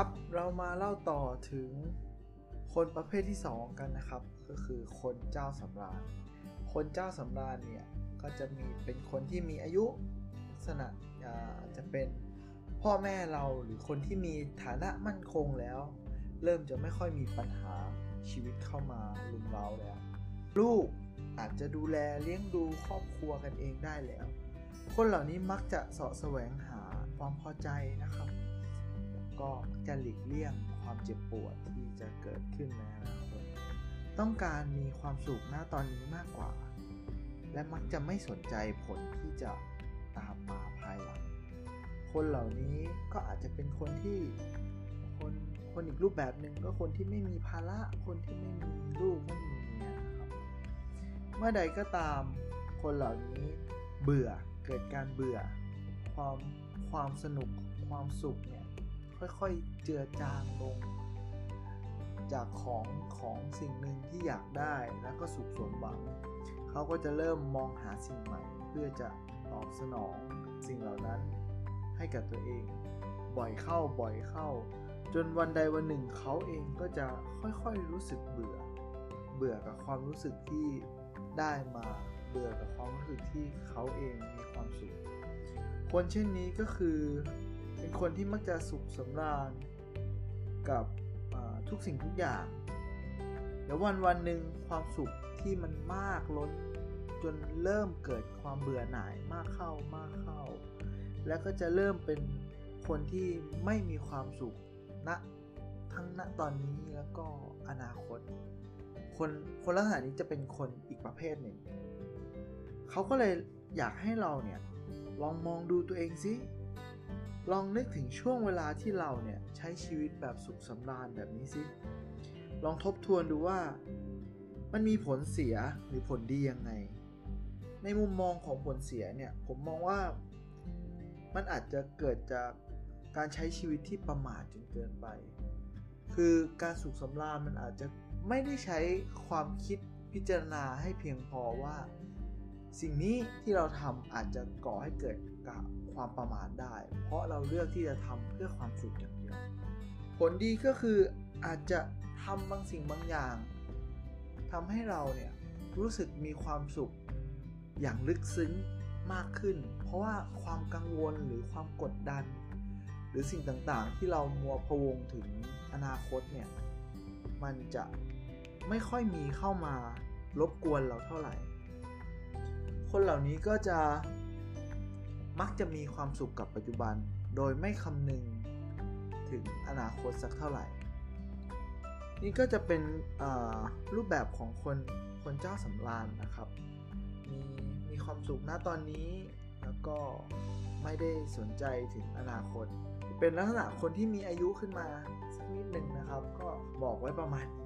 ครับเรามาเล่าต่อถึงคนประเภทที่ 2 กันนะครับ ก็คือคนเจ้าสำราญ คนเจ้าสำราญเนี่ยก็จะมีเป็นคนที่มีอายุลักษณะจะเป็นพ่อแม่เราหรือคนที่มีฐานะมั่นคงแล้ว เริ่มจะไม่ค่อยมีปัญหาชีวิตเข้ามาลุมเราแล้ว ลูกอาจจะดูแลเลี้ยงดูครอบครัวกันเองได้แล้ว คนเหล่านี้มักจะเสาะแสวงหาความพอใจนะครับ ก็จะหลีกเลี่ยงความเจ็บปวดที่จะเกิดขึ้นในอนาคตต้องการมีความสุขหน้าตอนนี้มากกว่า และมักจะไม่สนใจผลที่จะตามมาภายหลัง คนเหล่านี้ก็อาจจะเป็นคนที่คนคนอีกรูปแบบหนึ่งก็คนที่ไม่มีภาระคนที่ไม่มีลูกไม่มีเมียนะครับ เมื่อใดก็ตามคนเหล่านี้เบื่อเกิดการเบื่อ ความความสนุกความสุขเนี่ย ค่อยๆเจือจางลง จากของของสิ่งหนึ่งที่อยากได้แล้วก็สุขสมหวัง เขาก็จะเริ่มมองหาสิ่งใหม่ เพื่อจะตอบสนองสิ่งเหล่านั้นให้กับตัวเอง บ่อยเข้าบ่อยเข้า จนวันใดวันหนึ่งเขาเองก็จะค่อยๆรู้สึกเบื่อ เบื่อกับความรู้สึกที่ได้มาเบื่อกับความรู้สึกที่เขาเองมีความสุข คนเช่นนี้ก็คือ คนที่มักจะสุขสำราญกับทุกสิ่งทุกอย่างเดี๋ยววันวันหนึ่งความสุขที่มันมากล้น จนเริ่มเกิดความเบื่อหน่ายมากเข้ามากเข้า แล้วก็จะเริ่มเป็นคนที่ไม่มีความสุขณนะทั้งณตอนนี้แล้วก็อนาคต คนคนลักษณะนี้จะเป็นคนอีกประเภทหนึ่ง เขาก็เลยอยากให้เราเนี่ยลองมองดูตัวเองสิ ลองนึกถึงช่วงเวลาที่เราเนี่ยใช้ชีวิตแบบสุขสำราญแบบนี้สิ ลองทบทวนดูว่า มันมีผลเสียหรือผลดียังไง ในมุมมองของผลเสียเนี่ยผมมองว่ามันอาจจะเกิดจากการใช้ชีวิตที่ประมาทจนเกินไป คือการสุขสำราญมันอาจจะไม่ได้ใช้ความคิดพิจารณาให้เพียงพอว่า สิ่งนี้ที่เราทำอาจจะก่อให้เกิดกับความประมาทได้ เพราะเราเลือกที่จะทำเพื่อความสุขอย่างเดียว ผลดีก็คืออาจจะทำบางสิ่งบางอย่างทำให้เราเนี่ยรู้สึกมีความสุขอย่างลึกซึ้งมากขึ้น เพราะว่าความกังวลหรือความกดดัน หรือสิ่งต่างๆ ที่เรามัวพะวงถึงอนาคตเนี่ยมันจะไม่ค่อยมีเข้ามารบกวนเราเท่าไหร่ คนเหล่านี้ก็จะมักจะมีความสุขกับปัจจุบัน โดยไม่คำนึงถึงอนาคตสักเท่าไหร่ นี่ก็จะเป็นรูปแบบของคนคนเจ้าสำราญนะครับ มีมีความสุขณตอนนี้แล้วก็ไม่ได้สนใจถึงอนาคต เป็นลักษณะคนที่มีอายุขึ้นมาสักนิดหนึ่งนะครับ ก็บอกไว้ประมาณนี้